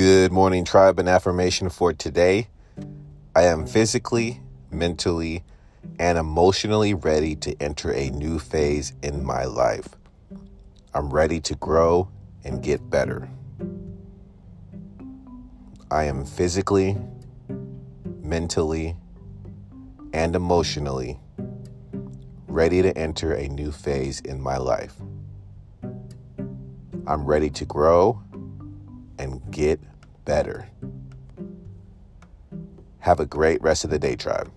Good morning, tribe, and affirmation for today. I am physically, mentally, and emotionally ready to enter a new phase in my life. I'm ready to grow and get better. I am physically, mentally, and emotionally ready to enter a new phase in my life. I'm ready to grow and get better. Have a great rest of the day, tribe.